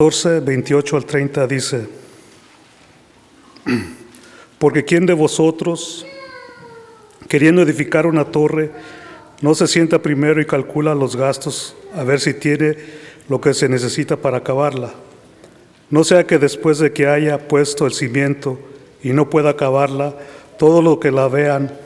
14, 28 al 30 dice, porque ¿quién de vosotros, queriendo edificar una torre, no se sienta primero y calcula los gastos a ver si tiene lo que se necesita para acabarla? No sea que después de que haya puesto el cimiento y no pueda acabarla, todo lo que la vean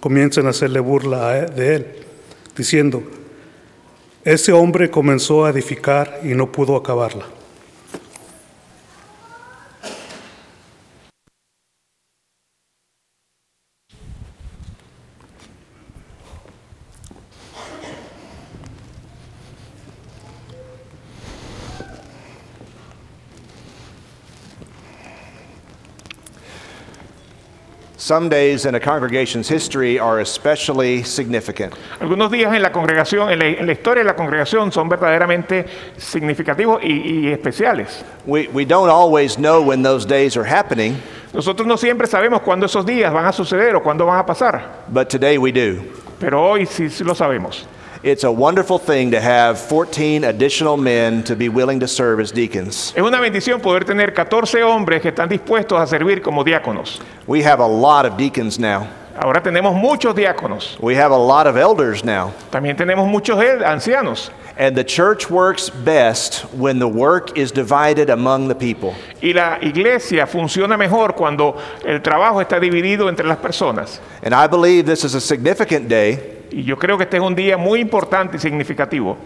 comiencen a hacerle burla a- de él, diciendo, ese hombre comenzó a edificar y no pudo acabarla. Some days in a congregation's history are especially significant. Algunos días en la congregación, en la, en la historia de la congregación son verdaderamente significativos y, y especiales. We, we don't always know when those days are happening, Nosotros no siempre sabemos cuándo esos días van a suceder o cuándo van a pasar, but today we do. pero hoy sí, sí lo sabemos. It's a wonderful thing to have 14 additional men to be willing to serve as deacons. Es una bendición poder tener 14 hombres que están dispuestos a servir como diáconos. We have a lot of deacons now. Ahora tenemos muchos diáconos, We have a lot of elders now. también tenemos muchos ancianos. And the church works best when the work is divided among the people. Y la iglesia funciona mejor cuando el trabajo está dividido entre las personas. And I believe this is a significant day Y yo creo que este es un día muy importante y significativo,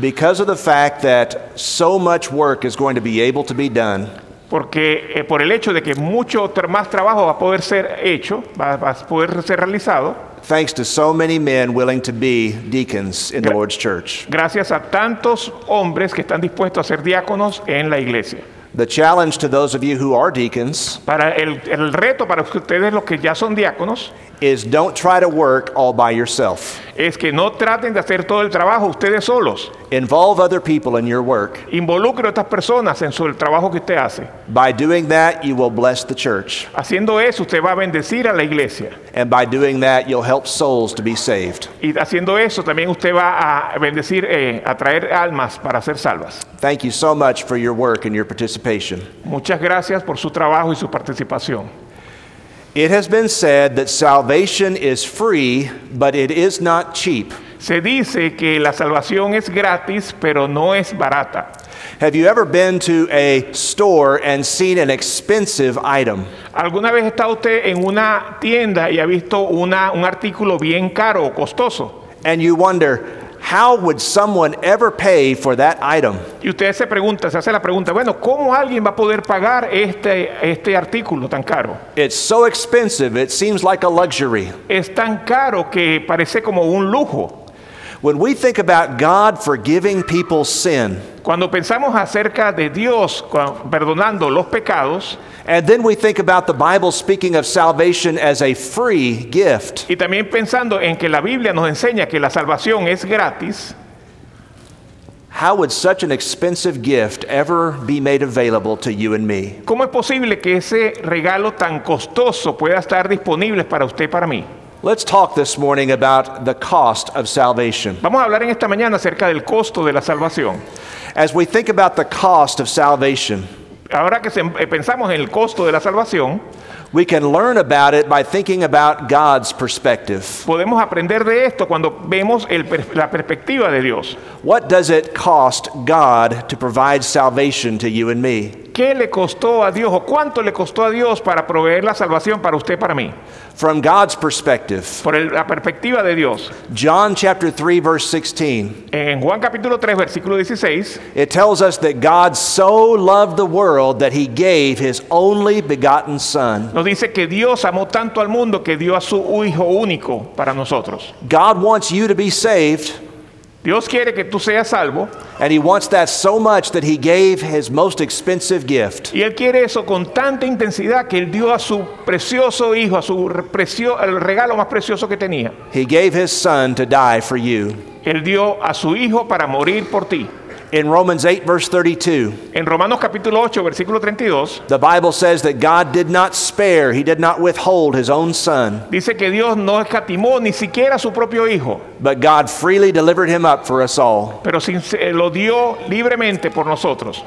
because of the fact that so much work is going to be able to be done porque eh, por el hecho de que mucho más trabajo va a poder ser hecho, va, va a poder ser realizado, thanks to so many men willing to be deacons in the Lord's church. gracias a tantos hombres que están dispuestos a ser diáconos en la iglesia. The challenge to those of you who are deacons Para el, el reto para ustedes los que ya son diáconos is don't try to work all by yourself. es que no traten de hacer todo el trabajo ustedes solos. Involve other people in your work. Involucre a estas personas en su, el trabajo que usted hace. By doing that, you will bless the church. Haciendo eso, usted va a bendecir a la iglesia. And by doing that, you'll help souls to be saved. Y haciendo eso, también usted va a bendecir, eh, a traer almas para ser salvas. Thank you so much for your work and your participation. Muchas gracias por su trabajo y su participación. It has been said that salvation is free, but it is not cheap. Se dice que la salvación es gratis, pero no es barata. Have you ever been to a store and seen an expensive item? ¿Alguna vez está usted en una tienda y ha visto una- un artículo bien caro o costoso? And you wonder, how would someone ever pay for that item? Y usted se pregunta, se hace la pregunta, bueno, ¿cómo alguien va a poder pagar este, este artículo tan caro? It's so expensive, it seems like a luxury. Es tan caro que parece como un lujo. When we think about God forgiving people's sin, Cuando pensamos acerca de Dios perdonando los pecados, and then we think about the Bible speaking of salvation as a free gift, y también pensando en que la Biblia nos enseña que la salvación es gratis, how would such an expensive gift ever be made available to you and me? ¿cómo es posible que ese regalo tan costoso pueda estar disponible para usted para mí? Let's talk this morning about the cost of salvation. Vamos a hablar en esta mañana acerca del costo de la salvación. As we think about the cost of salvation, Ahora que se- eh, pensamos en el costo de la salvación, we can learn about it by thinking about God's perspective. podemos aprender de esto cuando vemos el per- la perspectiva de Dios. What does it cost God to provide salvation to you and me? ¿Qué le costó a Dios o cuánto le costó a Dios para proveer la salvación para usted para mí? From God's perspective, Por el- la perspectiva de Dios. John chapter 3 verse 16, En Juan capítulo 3, versículo 16, it tells us that God so loved the world that he gave his only begotten son. nos dice que Dios amó tanto al mundo que dio a su Hijo único para nosotros. God wants you to be saved, Dios quiere que tú seas salvo and he wants that so much that he gave his most expensive gift. y Él quiere eso con tanta intensidad que Él dio a su precioso Hijo, a su re- precio- el regalo más precioso que tenía. He gave his son to die for you. Él dio a su Hijo para morir por ti. In Romans 8, verse 32, En Romanos capítulo 8, versículo 32, the Bible says that God did not spare, He did not withhold His own Son, dice que Dios no escatimó ni siquiera su propio Hijo, but God freely delivered Him up for us all. pero sin- eh, lo dio libremente por nosotros.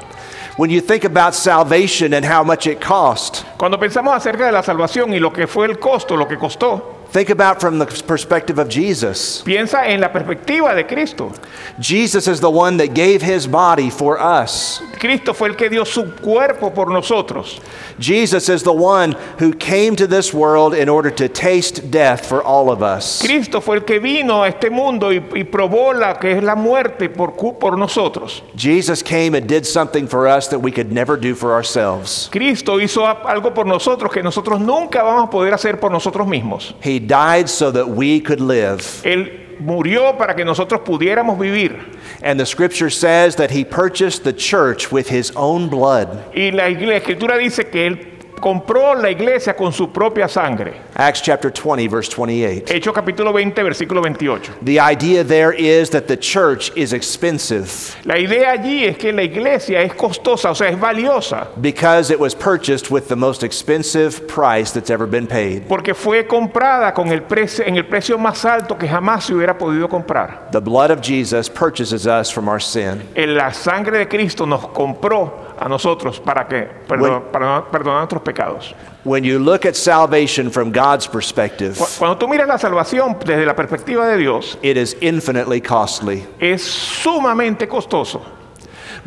When you think about salvation and how much it cost, Cuando pensamos acerca de la salvación y lo que fue el costo, lo que costó, think about from the perspective of Jesus. piensa en la perspectiva de Cristo. Jesus is the one that gave His body for us. Cristo fue el que dio su cuerpo por nosotros. Jesus is the one who came to this world in order to taste death for all of us. Cristo fue el que vino a este mundo y, y probó la que es la muerte por, por nosotros. Jesus came and did something for us that we could never do for ourselves. Cristo hizo algo por nosotros que nosotros nunca vamos a poder hacer por nosotros mismos. He died so that we could live. Él murió para que nosotros pudiéramos vivir. And the scripture says that he purchased the church with his own blood. Y la, la escritura dice que Él compró la iglesia con su propia sangre. Acts chapter 20, verse 28. Hechos capítulo 20, versículo 28. The idea there is that the church is expensive La idea allí es que la iglesia es costosa, o sea, es valiosa, because it was purchased with the most expensive price that's ever been paid. porque fue comprada con el precio, en el precio más alto que jamás se hubiera podido comprar. The blood of Jesus purchases us from our sin. En La sangre de Cristo nos compró a nosotros para que perdón- Bueno. para perdonar nuestros pecados. When you look at salvation from God's perspective, Cu- Cuando tú miras la salvación desde la perspectiva de Dios, it is infinitely costly. es sumamente costoso.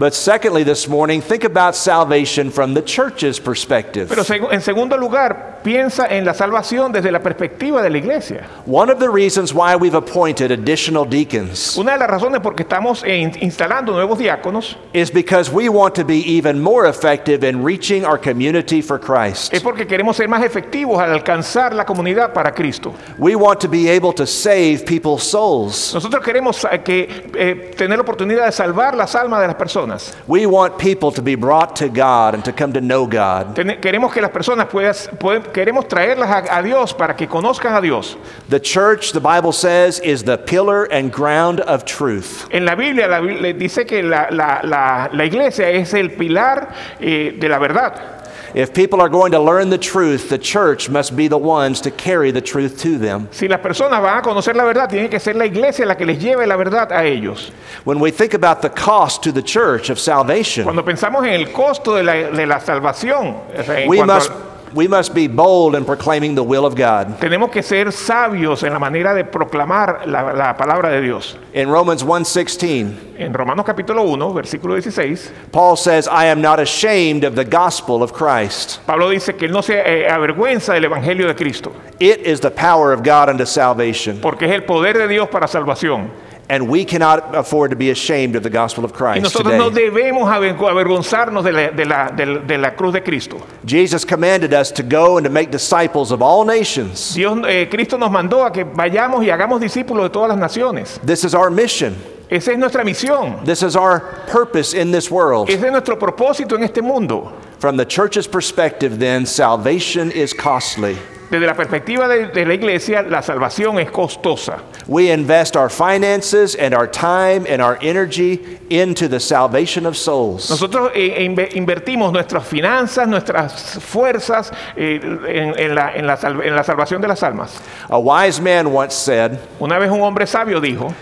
But secondly, this morning, think about salvation from the church's perspective. Pero en segundo lugar, piensa en la salvación desde la perspectiva de la iglesia. One of the reasons why we've appointed additional deacons Una de las razones por que estamos in- instalando nuevos diáconos is because we want to be even more effective in reaching our community for Christ. es porque queremos ser más efectivos al alcanzar la comunidad para Cristo. We want to be able to save people's souls. Nosotros queremos que, eh, tener la oportunidad de salvar las almas de las personas. We want people to be brought to God and to come to know God. Queremos que las personas pueden- queremos traerlas a, a Dios para que conozcan a Dios. The church, the Bible says, is the pillar and ground of truth. En la Biblia, la dice que la, la- la- la iglesia es el pilar eh, de la verdad. If people are going to learn the truth, the church must be the ones to carry the truth to them. Si las personas van a conocer la verdad, tiene que ser la iglesia la que les lleve la verdad a ellos. When we think about the cost to the church of salvation, Cuando pensamos en el costo de la, de la salvación, en we cuanto a- must, we must be bold in proclaiming the will of God. tenemos que ser sabios en la manera de proclamar la, la palabra de Dios. In Romans 1:16, En Romanos capítulo 1, versículo 16, Paul says, "I am not ashamed of the gospel of Christ. Pablo dice que él no se eh, avergüenza del Evangelio de Cristo, It is the power of God unto salvation, porque es el poder de Dios para salvación. And we cannot afford to be ashamed of the gospel of Y Christ nosotros no today." debemos aver- avergonzarnos de la, de la- de de la cruz de Cristo. Jesus commanded us to go and to make disciples of all nations. Dios, eh, Cristo nos mandó a que vayamos y hagamos discípulos de todas las naciones. This is our mission. Esa es nuestra misión. This is our purpose in this world. Ese es nuestro propósito en este mundo. From the church's perspective, then, salvation is costly. Desde la perspectiva de, de la iglesia, la salvación es costosa. We invest our finances and our time and our energy into the salvation of souls. Nosotros eh, inve- invertimos nuestras finanzas, nuestras fuerzas eh, en, en la, en la en la salvación de las almas. A wise man once said, Una vez un hombre sabio dijo,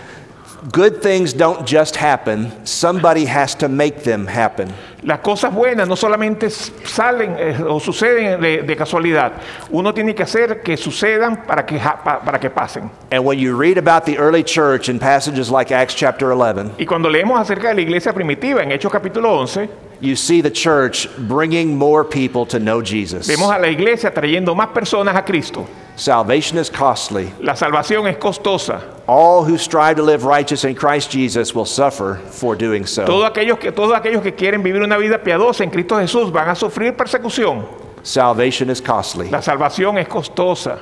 Good things don't just happen, somebody has to make them happen. las cosas buenas no solamente salen eh, o suceden de, de casualidad, uno tiene que hacer que sucedan para que, ja- pa- para que pasen. And when you read about the early church in passages like Acts chapter 11, Y cuando leemos acerca de la iglesia primitiva en Hechos capítulo 11, you see the church bringing more people to know Jesus. vemos a la iglesia trayendo más personas a Cristo. Salvation is costly. La salvación es costosa. All who strive to live righteous in Christ Jesus will suffer for doing so. Todos aquellos que, todos aquellos que quieren vivir una vida piadosa en Cristo Jesús van a sufrir persecución. Salvation is costly. La salvación es costosa.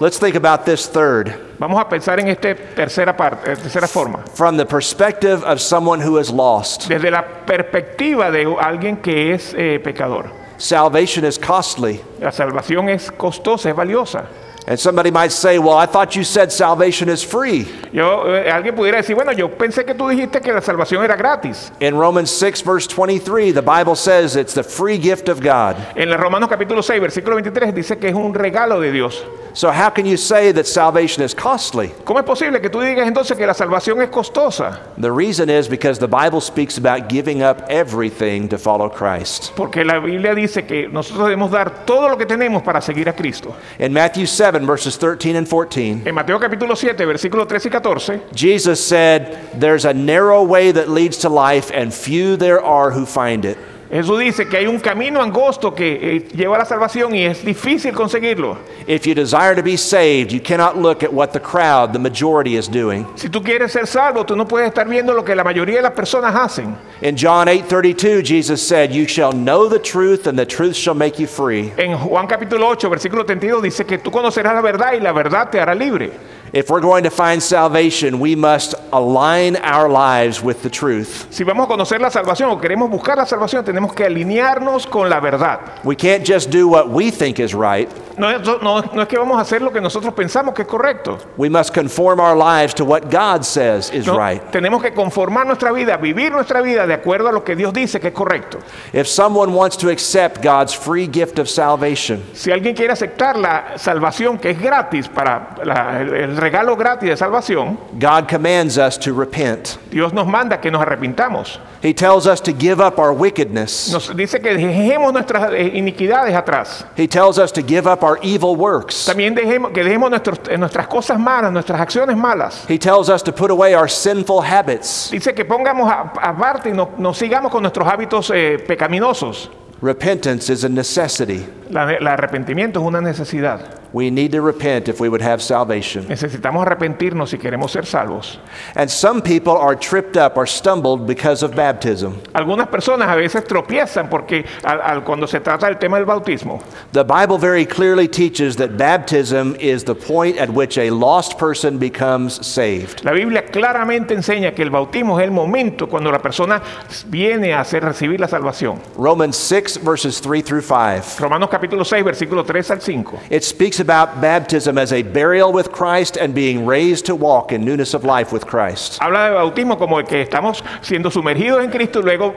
Let's think about this third. Vamos a pensar en esta tercera, parte, eh, tercera forma. From the perspective of someone who is lost, Desde la perspectiva de alguien que es eh, pecador. salvation is costly. La salvación es costosa, es valiosa. And somebody might say, Well, I thought you said salvation is free. Yo, eh, alguien pudiera decir, bueno, yo pensé que tú dijiste que la salvación era gratis. In Romans 6, verse 23, the Bible says it's the free gift of God. En el Romanos capítulo 6, versículo 23 dice que es un regalo de Dios. So, how can you say that salvation is costly? ¿Cómo es posible que tú digas entonces que la salvación es costosa? The reason is because the Bible speaks about giving up everything to follow Christ. Porque la Biblia dice que nosotros debemos dar todo lo que tenemos para seguir a Cristo. In Matthew 7, verses 13 and 14, En Mateo capítulo 7, versículo 13 y 14, Jesus said, There's a narrow way that leads to life, and few there are who find it. Jesús dice que hay un camino angosto que eh, lleva a la salvación y es difícil conseguirlo. If you desire to be saved, you cannot look at what the crowd, the majority, is doing. Si tú quieres ser salvo, tú no puedes estar viendo lo que la mayoría de las personas hacen. In John 8:32, Jesus said, "You shall know the truth, and the truth shall make you free." En Juan capítulo 8, versículo 32 dice que tú conocerás la verdad y la verdad te hará libre. If we're going to find salvation, we must align our lives with the truth. Si vamos a conocer la salvación o queremos buscar la salvación, tenemos que alinearnos con la verdad. We can't just do what we think is right. No, es- no- no es que vamos a hacer lo que nosotros pensamos que es correcto. We must conform our lives to what God says is No, right. Tenemos que conformar nuestra vida, vivir nuestra vida de acuerdo a lo que Dios dice que es correcto. If someone wants to accept God's free gift of salvation, Si alguien quiere aceptar la salvación que es gratis, para la- el, el regalo gratis de salvación, God commands us to repent. Dios nos manda que nos arrepintamos. He tells us to give up our wickedness. Nos dice que dejemos nuestras iniquidades atrás. He tells us to give up our evil works. También dejemos, que dejemos nuestros- nuestras cosas malas, nuestras acciones malas. He tells us to put away our sinful habits. Dice que pongamos aparte y no, no sigamos con nuestros hábitos eh, pecaminosos. Repentance is a necessity. La- el arrepentimiento es una necesidad. We need to repent if we would have salvation. Necesitamos arrepentirnos si queremos ser salvos. And some people are tripped up or stumbled because of baptism. Algunas personas a veces tropiezan porque al- al- cuando se trata del tema del bautismo, The Bible very clearly teaches that baptism is the point at which a lost person becomes saved. la Biblia claramente enseña que el bautismo es el momento cuando la persona viene a hacer recibir la salvación. Romans 6, verses 3 through 5. Romanos capítulo 6, versículo 3 al 5. It speaks about baptism as a burial with Christ and being raised to walk in newness of life with Christ. Habla de bautismo como el que estamos siendo sumergidos en Cristo y luego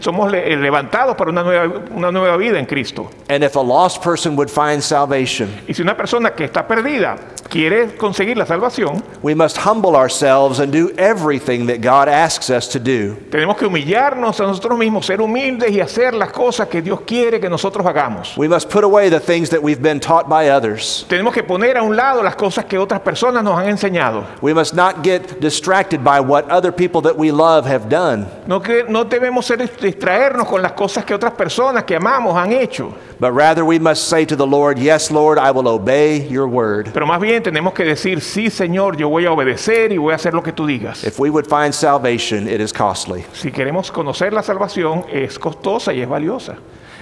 somos levantados para una nueva, una nueva vida en Cristo. And if a lost person would find salvation, Y si una persona que está perdida quiere conseguir la salvación, we must humble ourselves and do everything that God asks us to do. tenemos que humillarnos a nosotros mismos, ser humildes y hacer las cosas que Dios quiere que nosotros hagamos. We must put away the things that we've been taught by others. Tenemos que poner a un lado las cosas que otras personas nos han enseñado. We must not get distracted by what other people that we love have done, No, que, no debemos ser, distraernos con las cosas que otras personas que amamos han hecho. but rather we must say to the Lord, Yes, Lord, I will obey your word. Pero más bien tenemos que decir, sí Señor, yo voy a obedecer y voy a hacer lo que tú digas. If we would find salvation, it is costly. Si queremos conocer la salvación, es costosa y es valiosa.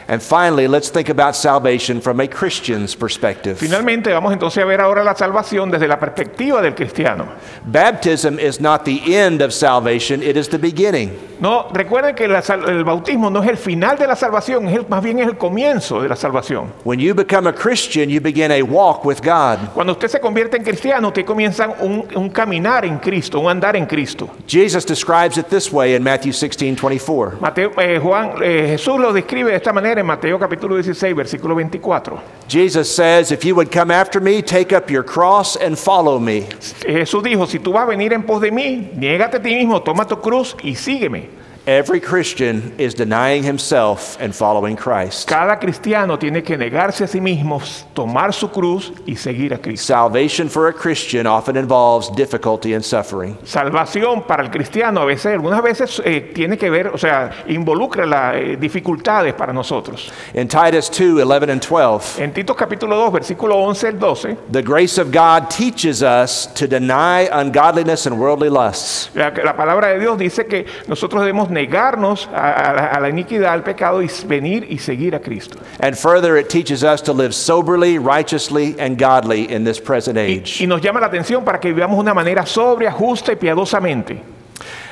And finally, let's think about salvation from a Christian's perspective. Finalmente, vamos entonces a ver ahora la salvación desde la perspectiva del cristiano. Baptism is not the end of salvation, it is the beginning. No, recuerden que la el bautismo no es el final de la salvación, es el- más bien es el comienzo de la salvación. When you become a Christian, you begin a walk with God. Cuando usted se convierte en cristiano, usted comienza un, un caminar en Cristo, un andar en Cristo. Jesus describes it this way in Matthew 16 24. Mateo, eh, Juan, eh, Jesús lo describe de esta manera en Mateo capítulo 16, versículo 24. Jesus says, If you would come after me, take up your cross and follow me. Jesús dijo, si tú vas a venir en pos de mí, niégate a ti mismo, toma tu cruz y sígueme. Every Christian is denying himself and following Christ. Cada cristiano tiene que negarse a sí mismo, tomar su cruz y seguir a Cristo. Salvation for a Christian often involves difficulty and suffering. Salvación para el cristiano a veces, algunas veces eh, tiene que ver, o sea, involucra las dificultades para nosotros. In Titus 2 11 and 12, En Tito capítulo 2, versículo 11 al 12, the grace of God teaches us to deny ungodliness and worldly lusts. la, la palabra de Dios dice que nosotros debemos negarnos a, la- a la iniquidad, al pecado y venir y seguir a Cristo. And further, it teaches us to live soberly, righteously, and godly in this present Y, age. y nos llama la atención para que vivamos una manera sobria, justa y piadosamente.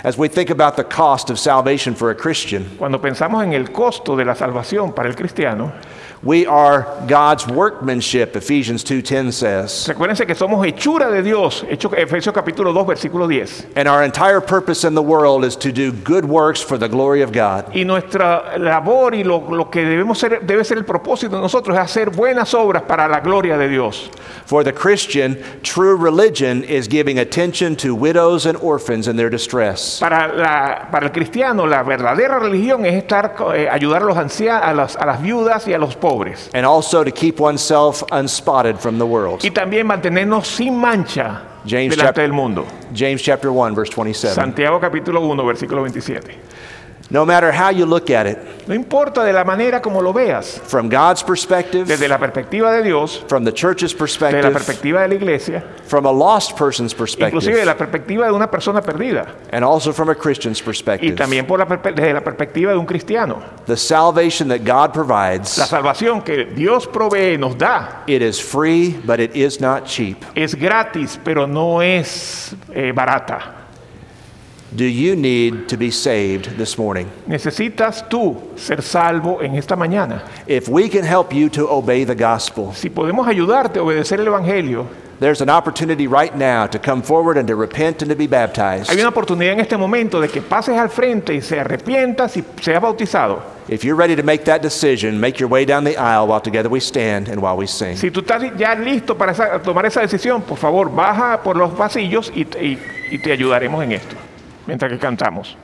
As we think about the cost of salvation for a Christian, Cuando pensamos en el costo de la salvación para el cristiano, we are God's workmanship, Ephesians 2:10 says. recuérdense que somos hechura de Dios, Efesios capítulo 2 versículo 10. And our entire purpose in the world is to do good works for the glory of God. Y nuestra labor y lo, lo que debemos ser, debe ser el propósito de nosotros es hacer buenas obras para la gloria de Dios. For the Christian, true religion is giving attention to widows and orphans in their distress. Para, la- para el cristiano, la verdadera religión es estar, eh, ayudar a los ancianos, a las, a las viudas y a los pobres. And also to keep oneself unspotted from the world. Y también mantenernos sin mancha James delante chap- del mundo. James chapter 1 verse 27. Santiago capítulo 1, versículo 27. No matter how you look at it, No importa de la manera como lo veas, from God's perspective, desde la perspectiva de Dios, from the church's perspective. desde la perspectiva de la iglesia, from a lost person's perspective. inclusive de la perspectiva de una persona perdida, and also from a Christian's perspective. y también por la desde la perspectiva de un cristiano. the salvation that God provides. La salvación que Dios provee, nos da, it is free, but it is not cheap. es gratis, pero no es eh, barata. Do you need to be saved this morning? Necesitas tú ser salvo en esta mañana. If we can help you to obey the gospel, Si podemos ayudarte a obedecer el Evangelio, there's an opportunity right now to come forward and to repent and to be baptized. hay una oportunidad en este momento de que pases al frente y se arrepientas y seas bautizado. If you're ready to make that decision, make your way down the aisle while together we stand and while we sing. Si tú estás ya listo para esa- tomar esa decisión, por favor, baja por los pasillos y, y- y te ayudaremos en esto, mientras que cantamos.